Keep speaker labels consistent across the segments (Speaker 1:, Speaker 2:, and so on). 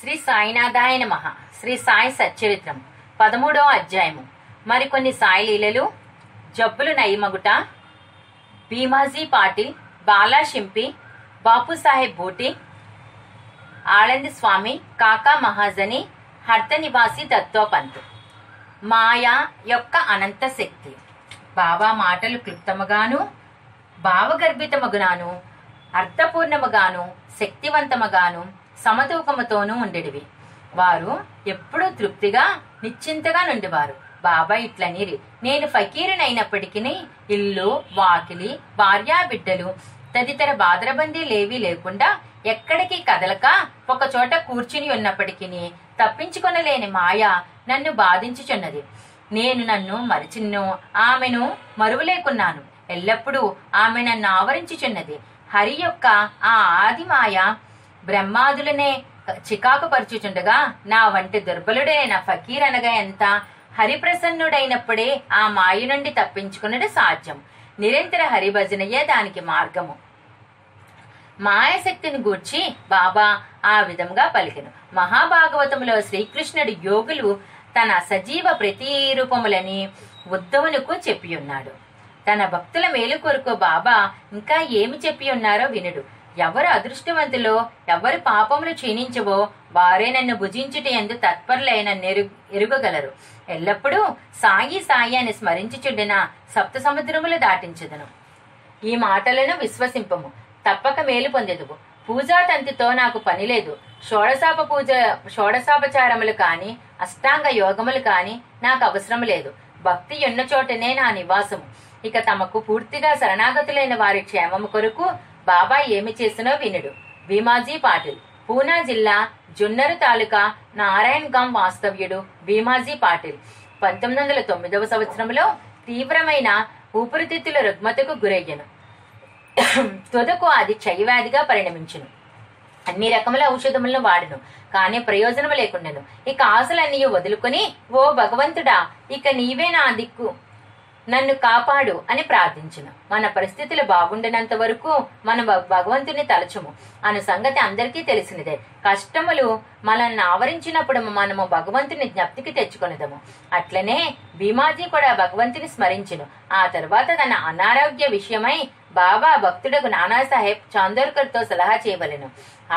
Speaker 1: శ్రీ సాయినాథాయ మహా శ్రీ సాయి సచ్చరిత్రం. పదమూడవ అధ్యాయము. మరికొన్ని సాయి లీలలు జబ్బులు నయమగుట భీమాజీ పాటిల్ బాలా షింపి బాపు సాహెబ్ బూటి ఆళంది స్వామి కాకా మహాజని హర్త నివాసి దత్తోపంత్ మాయా యొక్క అనంత శక్తి. బాబా మాటలు క్లుప్తముగాను భావగర్భితముగాను అర్థపూర్ణముగాను శక్తివంతముగాను సమతూకముతోనూ ఉండేటివి. వారు ఎప్పుడూ తృప్తిగా నిశ్చింతగా నుండివారు. బాబా ఇట్లనిరి నేను ఫకీరునైనప్పటికీ ఇల్లు వాకిలి భార్యా బిడ్డలు తదితర బాదరబందీలేవీ లేకుండా ఎక్కడికి కదలక ఒక చోట కూర్చుని ఉన్నప్పటికీ తప్పించుకొనలేని మాయ నన్ను బాధించుచున్నది. నేను నన్ను మరిచిన్ను ఆమెను మరువలేకున్నాను. ఎల్లప్పుడూ ఆమె నన్ను ఆవరించుచున్నది. హరి యొక్క ఆ ఆదిమాయ బ్రహ్మాదులనే చికాకు పరుచుచుండగా నా వంటి దుర్బలుడైన ఫకీర్ అనగా ఎంత? హరిప్రసన్నుడైనప్పుడే ఆ మాయ నుండి తప్పించుకున్నది సాధ్యం. నిరంతర హరిభజనయే దానికి మార్గము. మాయాశక్తిని గూర్చి బాబా ఆ విధంగా పలికెను. మహాభాగవతములో శ్రీకృష్ణుడు యోగులు తన సజీవ ప్రతిరూపములని ఉద్ధవునుకు చెప్పి ఉన్నాడు తన భక్తుల మేలు కొరకు బాబా ఇంకా ఏమి చెప్పి ఉన్నారో వినుడు. ఎవరు అదృష్టవంతులో ఎవరు పాపములు క్షీణించవో వారే నన్ను భుజించుట ఎందు తత్పరులైన నెరు ఎరుగగలరు. ఎల్లప్పుడూ సాయి సాయి అని స్మరించుచుండిన సప్త సముద్రములు దాటించదును. ఈ మాటలను విశ్వసింపము. తప్పక మేలు పొందెదువు పూజా తంతితో నాకు పని లేదు. షోడశాప పూజ షోడశాపచారములు కాని అష్టాంగ యోగములు కాని నాకు అవసరం లేదు. భక్తి ఉన్న చోటనే నా నివాసము. ఇక తమకు పూర్తిగా శరణాగతులైన వారి క్షేమము కొరకు బాబా ఏమి చేసినో వినుడు. భీమాజీ పాటిల్. పూనా జిల్లా జున్నరు తాలూకా నారాయణ్ గాం వాస్తవ్యుడు భీమాజీ పాటిల్. పంతొమ్మిది వందల తొమ్మిదవ సంవత్సరంలో తీవ్రమైన ఊపిరితిత్తుల రుగ్మతకు గురయ్యను. తుదకు అది క్షయవ్యాధిగా పరిణమించును. అన్ని రకముల ఔషధములను వాడును కానీ ప్రయోజనము లేకుండాను. ఇక ఆశలన్నీ వదులుకొని ఓ భగవంతుడా ఇక నీవే నా దిక్కు. నన్ను కాపాడు అని ప్రార్థించును. మన పరిస్థితులు బాగుండనంత వరకు మన భగవంతుని తలచుము. అను సంగతి అందరికీ తెలిసినదే. కష్టములు మనల్ని ఆవరించినప్పుడు మనము భగవంతుని జ్ఞప్తికి తెచ్చుకొనిదము. అట్లనే భీమాజీ కూడా భగవంతుని స్మరించును. ఆ తర్వాత తన అనారోగ్య విషయమై బాబా భక్తుడకు నానాసాహెబ్ చాందోర్కర్తో సలహా చేయవలెను.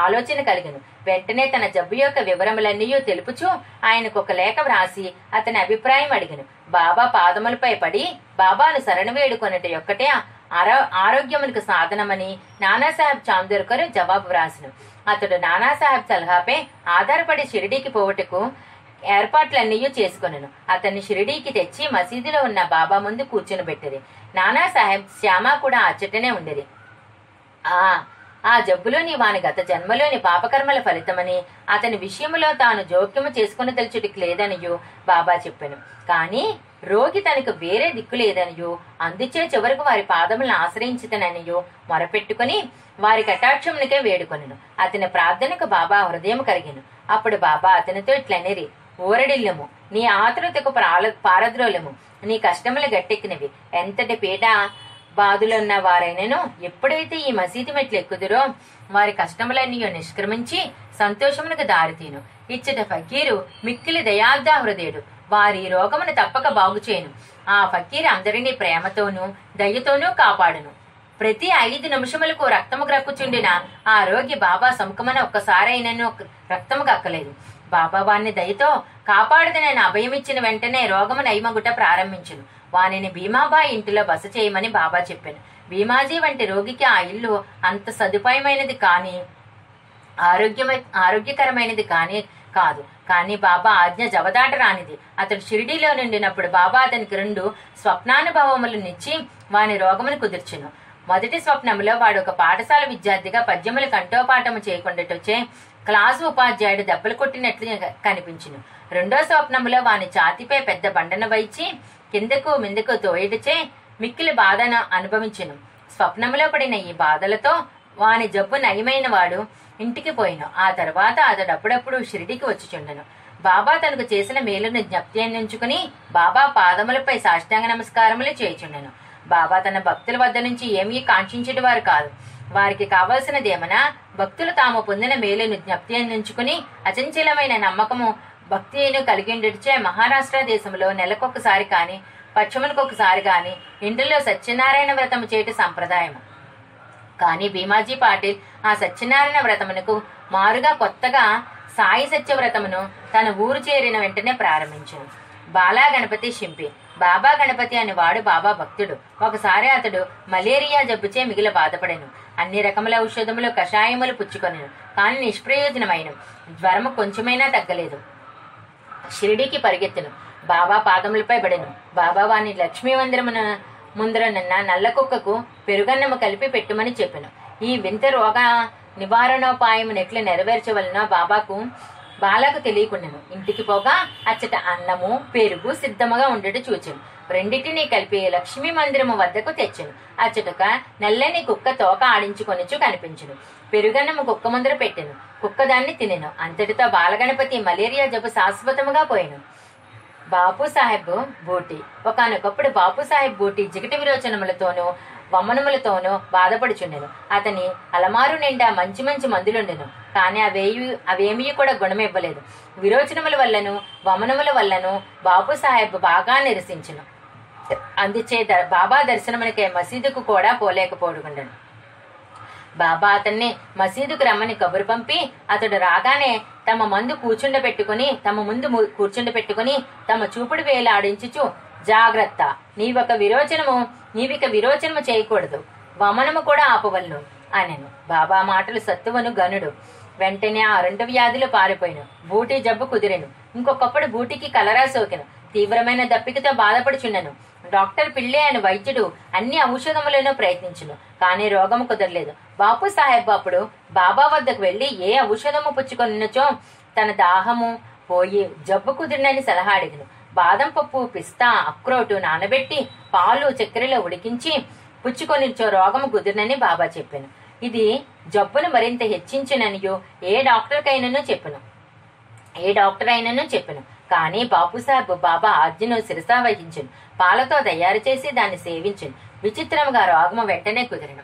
Speaker 1: ఆలోచన కలిగను. వెంటనే తన జబ్బు యొక్క వివరములన్నీ తెలుపుచూ ఆయనకు ఒక లేఖ వ్రాసి అతని అభిప్రాయం అడిగను. బాబా పాదములపై పడి బాబాను శరణు వేడుకొనట యొక్కటే ఆరో ఆరోగ్యమునకు సాధనమని నానాసాహెబ్ చాందోర్కర్ జవాబు వ్రాసిను. అతడు నానాసాహెబ్ సలహాపై ఆధారపడి షిరిడీకి పోవటకు ఏర్పాట్లన్నీ చేసుకొనను. అతన్ని షిరిడీకి తెచ్చి మసీదులో ఉన్న బాబా ముందు కూర్చుని పెట్టింది నానాసాహెబ్ శ్యామ కూడా అచ్చటనే ఉండేది. ఆ ఆ జబ్బులోని వాని గత జన్మలోని పాపకర్మల ఫలితమని అతని విషయములో తాను జోక్యము చేసుకుని తెలుచుటికి లేదనియు బాబా చెప్పాను. కాని రోగి తనకు వేరే దిక్కు లేదనియో అందుచే చివరకు వారి పాదములను ఆశ్రయించుతననియో మొరపెట్టుకుని వారి కటాక్షమునికే వేడుకొనను. అతని ప్రార్థనకు బాబా హృదయం కలిగిను అప్పుడు బాబా అతనితో ఇట్లనేరి ఊరడిల్లము నీ ఆతురతకు ప్రాల- పారద్రోలము నీ కష్టములు గట్టెక్కినవి. ఎంతటి పీడ బాధలున్న వారైనను ఎప్పుడైతే ఈ మసీదు మెట్లు ఎక్కుదురో వారి కష్టములన్నీ నిష్క్రమించి సంతోషమునకు దారితీను. ఇచ్చట ఫకీరు మిక్కిలి దయార్థ హృదయుడు. వారి రోగమును తప్పక బాగుచేయను ఆ ఫకీరు అందరినీ ప్రేమతోనూ దయతోనూ కాపాడును. ప్రతి ఐదు నిమిషములకు రక్తము గ్రక్కుచుండిన ఆ రోగి బాబా సముఖమన ఒక్కసారైనను రక్తము కక్కలేదు బాబా వారిని దయతో కాపాడదనని అభయమిచ్చిన వెంటనే రోగము నయమగుట ప్రారంభించును. వానిని భీమాబాయి ఇంటిలో బస చేయమని బాబా చెప్పాను భీమాజీ వంటి రోగికి ఆ ఇల్లు అంత సదుపాయమైనది కానీ ఆరోగ్యమై ఆరోగ్యకరమైనది కానీ కాదు. కానీ బాబా ఆజ్ఞ జవదాట రానిది. అతడు షిరిడీలో నుండినప్పుడు బాబా అతనికి రెండు స్వప్నానుభవములనిచ్చి వాని రోగమును కుదుర్చును. మొదటి స్వప్నంలో వాడు ఒక పాఠశాల విద్యార్థిగా పద్యములు కంఠోపాఠము చేయకుండాటొచ్చే క్లాసు ఉపాధ్యాయుడు దెబ్బలు కొట్టినట్లు కనిపించును. రెండో స్వప్నంలో వాని ఛాతిపై పెద్ద బండను వైచి కిందకు మిందకు తోయటచే మిక్కిలి బాధను అనుభవించును. స్వప్నములో పడిన ఈ బాధలతో వాని జబ్బు నయమైన వాడు ఇంటికి పోయిను. ఆ తర్వాత అతడు అప్పుడప్పుడు షిరిడికి వచ్చుచుండెను. బాబా తనకు చేసిన మేలును జ్ఞప్తించుకుని బాబా పాదములపై సాష్టాంగ నమస్కారములు చేయుచుండెను. బాబా తన భక్తుల వద్ద నుంచి ఏమీ కాంక్షించేటి వారు కాదు. వారికి కావలసినదేమనా భక్తులు తాము పొందిన మేలును జ్ఞప్తి అందించుకుని అచంచలమైన నమ్మకము భక్తిని కలిగి మహారాష్ట్ర దేశంలో నెలకొకసారి కాని పశ్చిమలకొకసారి కాని ఇంటిలో సత్యనారాయణ వ్రతము చేయట సంప్రదాయము. కానీ భీమాజీ పాటిల్ ఆ సత్యనారాయణ వ్రతమునకు మారుగా కొత్తగా సాయి సత్య వ్రతమును తన ఊరు చేరిన వెంటనే ప్రారంభించాను. బాలా గణపతి షింపి బాబా గణపతి అని వాడు బాబా భక్తుడు. ఒకసారి అతడు మలేరియా జబ్బుచే మిగిల బాధపడెను. అన్ని రకముల ఔషధములు కషాయములు పుచ్చుకొనెను. కానీ నిష్ప్రయోజనమైన జ్వరము కొంచెమైనా తగ్గలేదు. షిరిడీకి పరిగెత్తెను. బాబా పాదములపై పడెను బాబా వాని లక్ష్మీ మందిరమున ముందరనున్న నల్ల కుక్కకు పెరుగన్నము కలిపి పెట్టుమని చెప్పెను. ఈ వింత రోగ నివారణోపాయము నెట్లు నెరవేర్చవలన బాబాకు బాలకు తెలియకుండాను. ఇంటికి పోగా అచ్చట అన్నము పెరుగు సిద్ధముగా ఉండేట చూచాను. రెండింటినీ కలిపి లక్ష్మీ మందిరము వద్దకు తెచ్చెను. అచ్చటక నల్లని కుక్క తోక ఆడించుకొనిచు కనిపించును. పెరుగన్నము కుక్క ముందర పెట్టెను. కుక్క దాన్ని తినెను. అంతటితో బాలగణపతి మలేరియా జబ్బు శాశ్వతముగా పోయెను. బాపు సాహెబ్ బూటి. ఒకనొకప్పుడు బాపు సాహెబ్ బూటి జిగటి విరోచనములతోనూ వమనములతోనూ బాధపడుచుండెను. అతని అలమారు నిండా మంచి మంచి మందులుండెను. కానీ అవేవి అవేమీ కూడా గుణమివ్వలేదు. విరోచనముల వల్లను వమనముల వల్లను బాపు సాహెబ్ బాగా నిరసించును. అందుచే బాబా దర్శనమునికే మసీదుకు కూడా పోలేకపోడుకుండెను బాబా అతన్ని మసీదుకు రమ్మని కబురు పంపి అతడు రాగానే తమ మందు కూర్చుండబెట్టుకుని తమ ముందు కూర్చుండబెట్టుకుని తమ చూపుడు వేలు ఆడించుచు జాగ్రత్త నీవొక విరోచనము నీవిక విరోచనము చేయకూడదు వమనము కూడా ఆపవలను అనెను. బాబా మాటలు సత్తువను గనుడు. వెంటనే ఆ రెండు వ్యాధులు పారిపోయిను. బూటి జబ్బు కుదిరెను. ఇంకొకప్పుడు బూటికి కలరా సోకెను తీవ్రమైన దప్పికతో బాధపడుచున్నాను డాక్టర్ పిళ్ళే అని వైద్యుడు అన్ని ఔషధములను ప్రయత్నించును కానీ రోగము కుదరలేదు. బాపు సాహెబ్ అప్పుడు బాబా వద్దకు వెళ్ళి ఏ ఔషధము పుచ్చుకొనినచో తన దాహము పోయి జబ్బు కుదిరినని సలహా అడిగిను. బాదం పప్పు పిస్తా అక్రోటు నానబెట్టి పాలు చక్కెరలో ఉడికించి పుచ్చుకొనిచ్చో రోగము కుదిరినని బాబా చెప్పాను. ఇది జబ్బును మరింత హెచ్చించిననియో ఏ డాక్టర్కైనను చెప్పను. ఏ డాక్టర్ అయినను చెప్పను. కానీ బాపు బాబా అర్జును శిరసా వహించును. పాలతో తయారు చేసి దాన్ని సేవించును. విచిత్రముగా రోగము వెంటనే కుదిరను.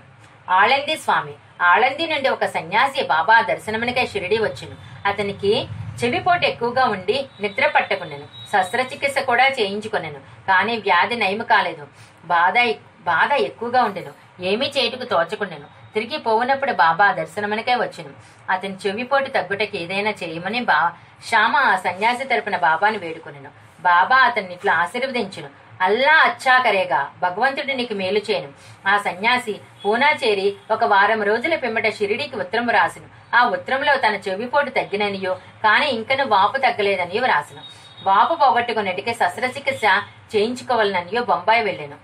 Speaker 1: ఆళంది స్వామి ఆళంది నుండి ఒక సన్యాసి బాబా దర్శనమునికై షిరిడి వచ్చును. అతనికి చెవిపోటు ఎక్కువగా ఉండి నిద్ర పట్టుకున్నాను శస్త్రచికిత్స కూడా చేయించుకున్నాను కానీ వ్యాధి నయము కాలేదు. బాధ బాధ ఎక్కువగా ఉండెను. ఏమీ చేటుకు తోచకుండెను తిరిగి పోవునప్పుడు బాబా దర్శనమునికే వచ్చును. అతని చెవిపోటు తగ్గుటకి ఏదైనా చేయమని బా శ్యామ ఆ సన్యాసి తరపున బాబాను వేడుకొనెను. బాబా అతన్ని ఇట్లా ఆశీర్వదించును. అల్లా అచ్చా కరేగా భగవంతుడు నీకు మేలు చేయను ఆ సన్యాసి పూనా చేరి ఒక వారం రోజుల పిమ్మట షిరిడీకి ఉత్తరం రాసును. ఆ ఉత్తరంలో తన చెవిపోటు తగ్గిననియో కానీ ఇంకను వాపు తగ్గలేదనియో రాసును. వాపు పోగొట్టుకున్నటికే శస్త్రచికిత్స చేయించుకోవాలననియో బొంబాయి వెళ్ళాను.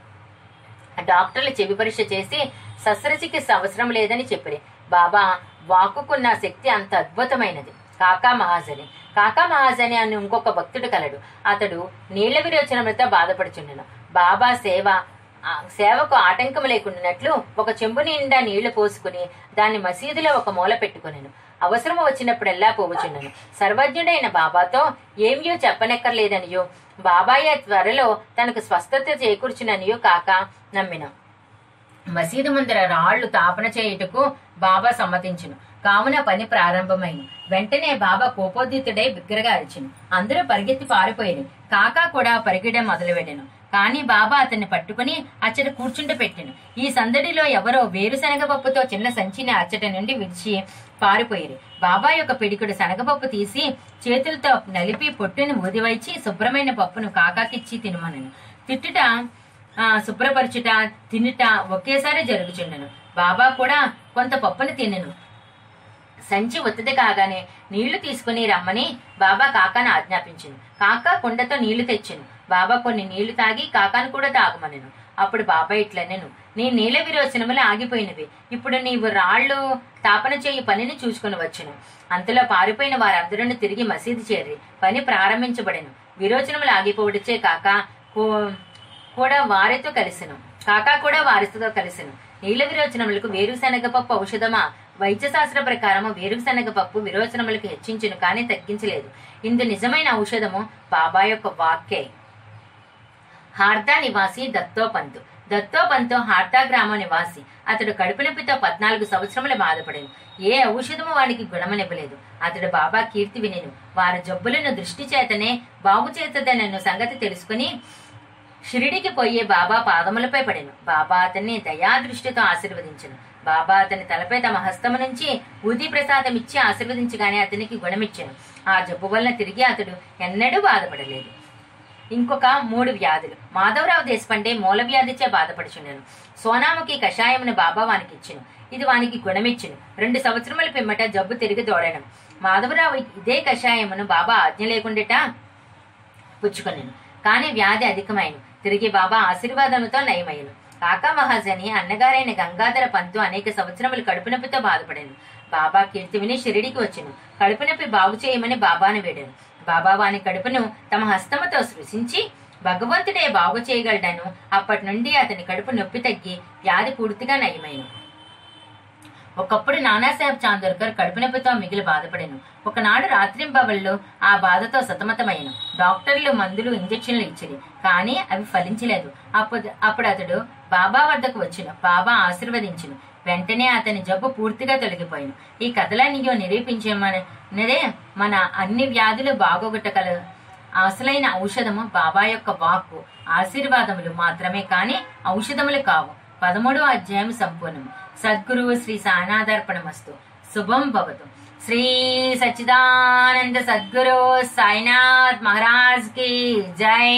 Speaker 1: డాక్టర్లు చెవి పరీక్ష చేసి శస్త్రచికిత్స అవసరం లేదని చెప్పిరి. బాబా వాక్కుకున్న శక్తి అంత అద్భుతమైనది. కాకా మహాజని. కాకా మహాజని అని ఇంకొక భక్తుడు కలడు. అతడు నీళ్ళ విరోచనములతో బాధపడుచుండెను. బాబా సేవ సేవకు ఆటంకం లేకుండానట్లు ఒక చెంబు నిండా నీళ్ళు పోసుకుని దాన్ని మసీదులో ఒక మూల పెట్టుకునేను. అవసరం వచ్చినప్పుడెల్లా పోవుచున్నాను సర్వజ్ఞుడైన బాబాతో ఏమియో చెప్పనక్కర్లేదనియో. బాబాయ త్వరలో తనకు స్వస్థత చేకూర్చుననియో కాక నమ్మినాం. మసీదు ముందర రాళ్ళు తాపన చేయుటకు బాబా సమ్మతించును. కావున పని ప్రారంభమైంది. వెంటనే బాబా కోపోద్దితుడై బిగ్గరగా అరిచిను. అందరూ పరిగెత్తి పారిపోయింది కాకా కూడా పరిగెడం మొదలుపెట్టాను. కానీ బాబా అతన్ని పట్టుకుని అచ్చట కూర్చుంట పెట్టాను. ఈ సందడిలో ఎవరో వేరుశనగ పప్పుతో చిన్న సంచిని అచ్చట నుండి విడిచి పారిపోయారు. బాబా యొక్క పిడికుడు శనగపప్పు తీసి చేతులతో నలిపి పొట్టుని ఊదివైచి శుభ్రమైన పప్పును కాకాకిచ్చి తినమనను. తిట్టుట శుభ్రపరచుట తినుట ఒకేసారి జరుగుచుండెను. బాబా కూడా కొంత పప్పును తినెను. సంచి ఒత్తిడి కాగానే నీళ్ళు తీసుకుని రమ్మని బాబా కాకాను ఆజ్ఞాపించింది కాకా కుండతో నీళ్ళు తెచ్చాను. బాబా కొన్ని నీళ్ళు తాగి కాకాను కూడా తాగమనెను. అప్పుడు బాబా ఇట్లనెను. నీ నీల విరోచనములు ఆగిపోయినవి. ఇప్పుడు నీవు రాళ్ళు తాపన చేయి పనిని చూసుకుని వచ్చును. అంతలో పారిపోయిన వారందరూ తిరిగి మసీదు చేరి పని ప్రారంభించబడెను. విరోచనములు ఆగిపోవడచే కాక కూ- కూడా వారితో కలిసెను. కాకా కూడా వారితో కలిసెను. నీళ్ళ విరోచనములకు వేరుశనగ పప్పు ఔషధమా? వైద్యశాస్త్ర ప్రకారము వేరుశనగ పప్పు విరోచనములకు హెచ్చించును కానీ తగ్గించలేదు. ఇందు నిజమైన ఔషధము బాబా యొక్క వాక్కే. హార్దా నివాసి దత్తోపంతు దత్తోపంతో హార్తా గ్రామ నివాసి. అతడు కడుపు నొప్పితో పద్నాలుగు సంవత్సరములు బాధపడేను. ఏ ఔషధము వానికి గుణమనివ్వలేదు. అతడు బాబా కీర్తి వినేను. వారి జబ్బులను దృష్టి చేతనే బాగు చేతదనను సంగతి తెలుసుకుని షిరిడికి పోయే బాబా పాదములపై పడెను. బాబా అతన్ని దయాదృష్టితో ఆశీర్వదించను. బాబా అతని తలపై తమ హస్తము నుంచి ఊది ప్రసాదం ఇచ్చి ఆశీర్వదించగానే అతనికి గుణమిచ్చెను. ఆ జబ్బు వలన తిరిగి అతడు ఎన్నడూ బాధపడలేదు. ఇంకొక మూడు వ్యాధులు. మాధవరావు దేశపండే మూల వ్యాధిచే బాధపడుచున్నాను సోనాముకి కషాయమును బాబా వానికి ఇచ్చిను ఇది వానికి గుణమిచ్చును. రెండు సంవత్సరముల పిమ్మట జబ్బు తిరిగి దోడడం మాధవరావు ఇదే కషాయమును బాబా ఆజ్ఞ లేకుండాట పుచ్చుకున్నాను కాని వ్యాధి అధికమైన తిరిగి బాబా ఆశీర్వాదముతో నయమైన కాకా మహాజని అన్నగారైన గంగాధర పంతు అనేక సంవత్సరములు కడుపు నొప్పితో బాధపడాను. బాబా కీర్తి విని షిరిడికి వచ్చెను. కడుపు నొప్పి బాగు చేయమని బాబాను వేడాను. బాబా వాని కడుపును తమ హస్తముతో సృశించి భగవంతుడే బాగు చేయగలడను. అప్పటి నుండి అతని కడుపు నొప్పి తగ్గి వ్యాధి పూర్తిగా నయమైను ఒకప్పుడు నానాసాహెబ్ చాందోర్కర్ కడుపు నొప్పితో మిగిలి బాధపడాను. ఒకనాడు రాత్రింబవళ్ళు ఆ బాధతో సతమతమైన డాక్టర్లు మందులు ఇంజెక్షన్లు ఇచ్చిరి కానీ అవి ఫలించలేదు. అప్పుడు అప్పుడు అతడు బాబా వద్దకు వచ్చిన బాబా ఆశీర్వదించును. వెంటనే అతని జబ్బు పూర్తిగా తొలగిపోయాను. ఈ కథలన్నయో నిరూపించేమనదే మన అన్ని వ్యాధులు బాగోగొట్టగల అసలైన ఔషధము బాబా యొక్క వాక్కు. ఆశీర్వాదములు మాత్రమే కానీ ఔషధములు కావు. పదమూడవ అధ్యాయం సంపూర్ణం సద్గురువు శ్రీ సాయినాథర్పణమస్తు శుభం భవతు. శ్రీ సచ్చిదానంద సద్గురు సాయినాథ్ మహారాజ్కి జై.